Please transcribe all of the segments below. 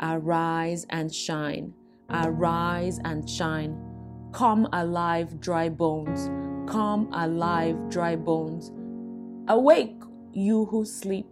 arise and shine, arise and shine. Come alive, dry bones, come alive, dry bones. Awake, you who sleep,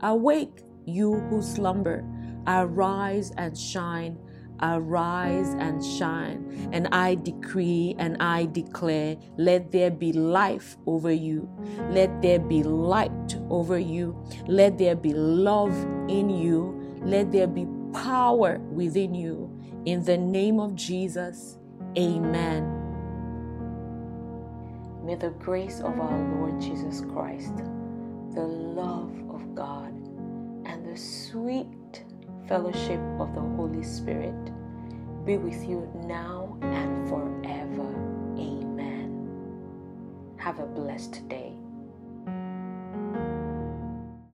awake, you who slumber. Arise and shine, arise and shine. And I decree and I declare, let there be life over you. Let there be light over you. Let there be love in you. Let there be power within you. In the name of Jesus, amen. May the grace of our Lord Jesus Christ, the love of God, and the sweet fellowship of the Holy Spirit be with you now and forever. Amen. Have a blessed day.